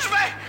准备。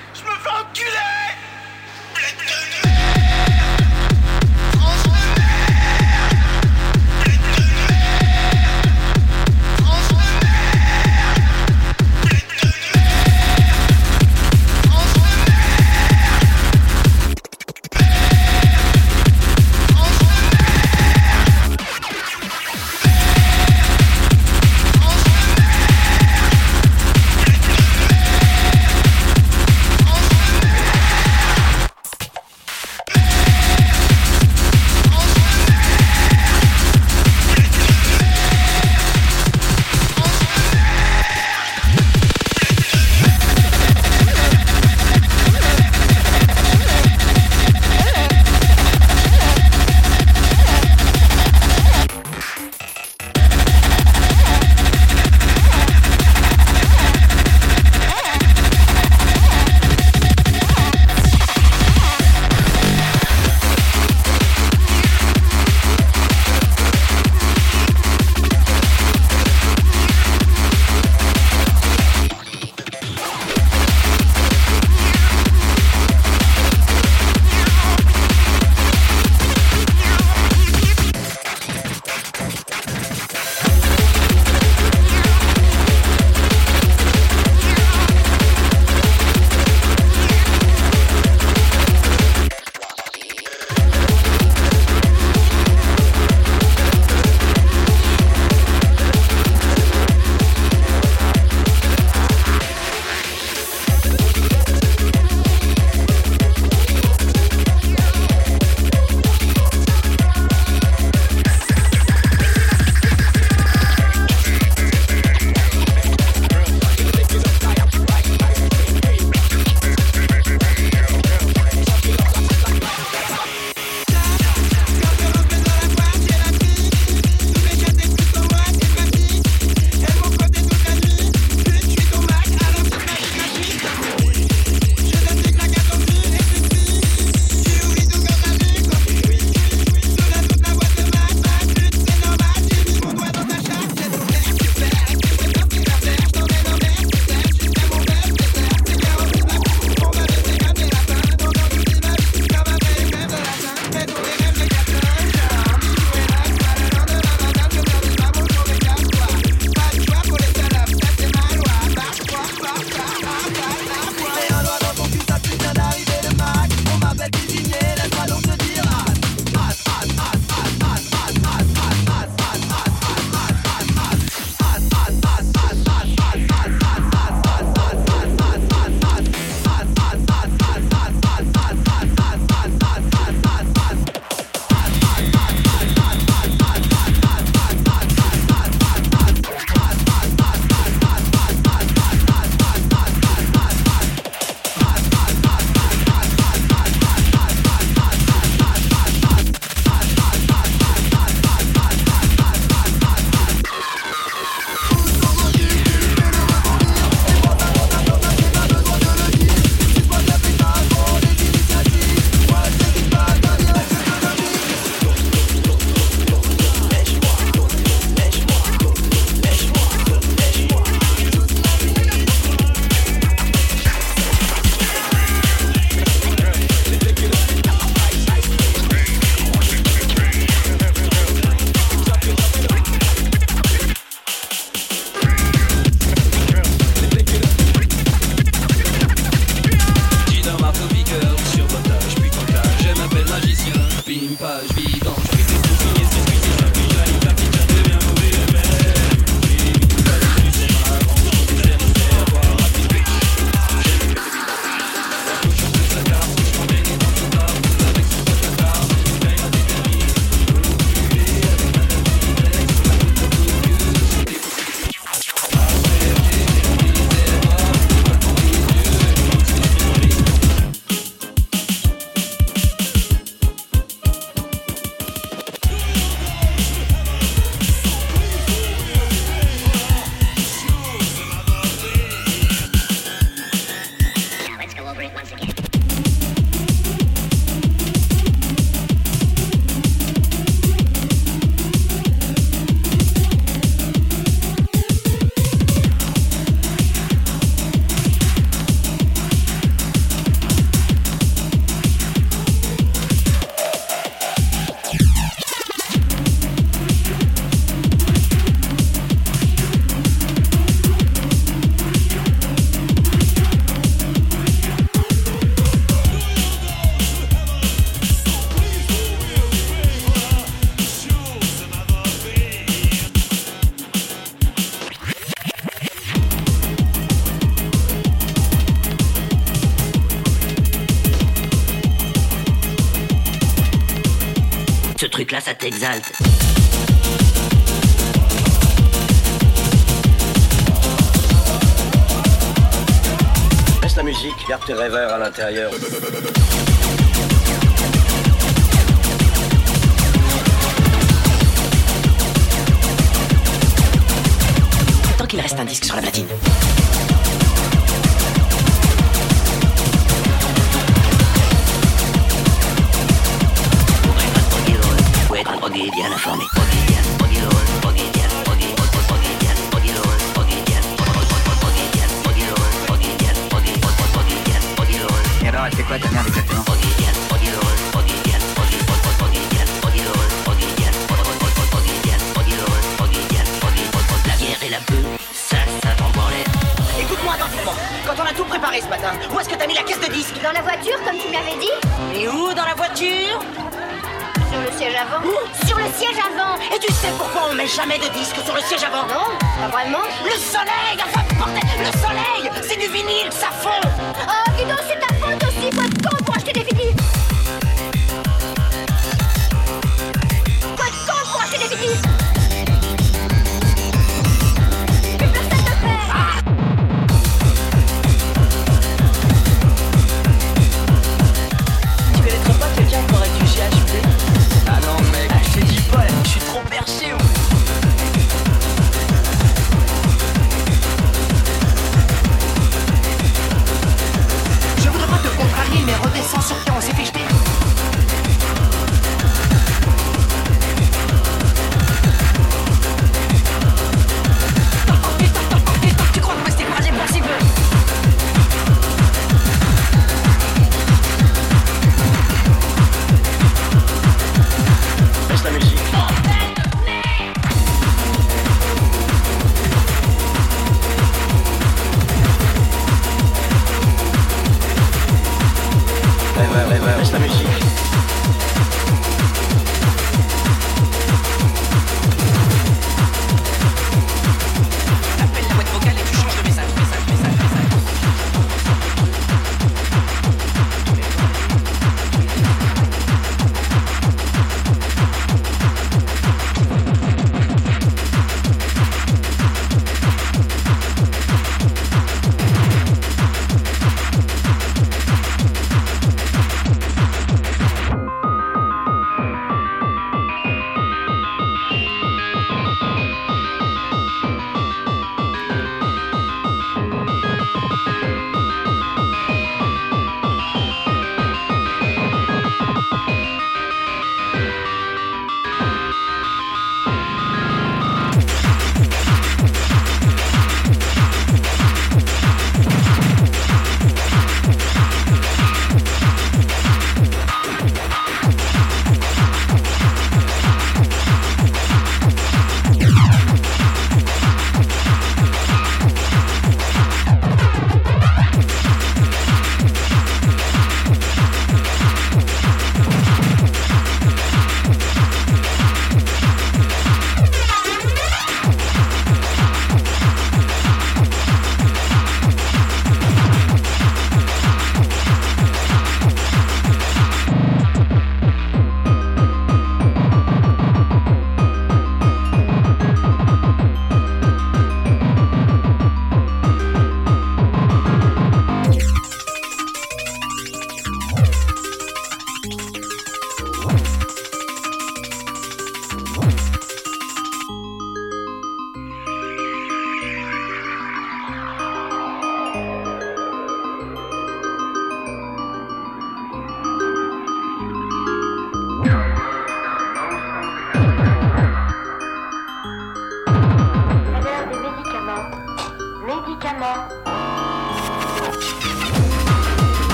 ça t'exalte. Laisse la musique, garde tes rêveurs à l'intérieur.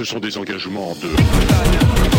Ce sont des engagements de...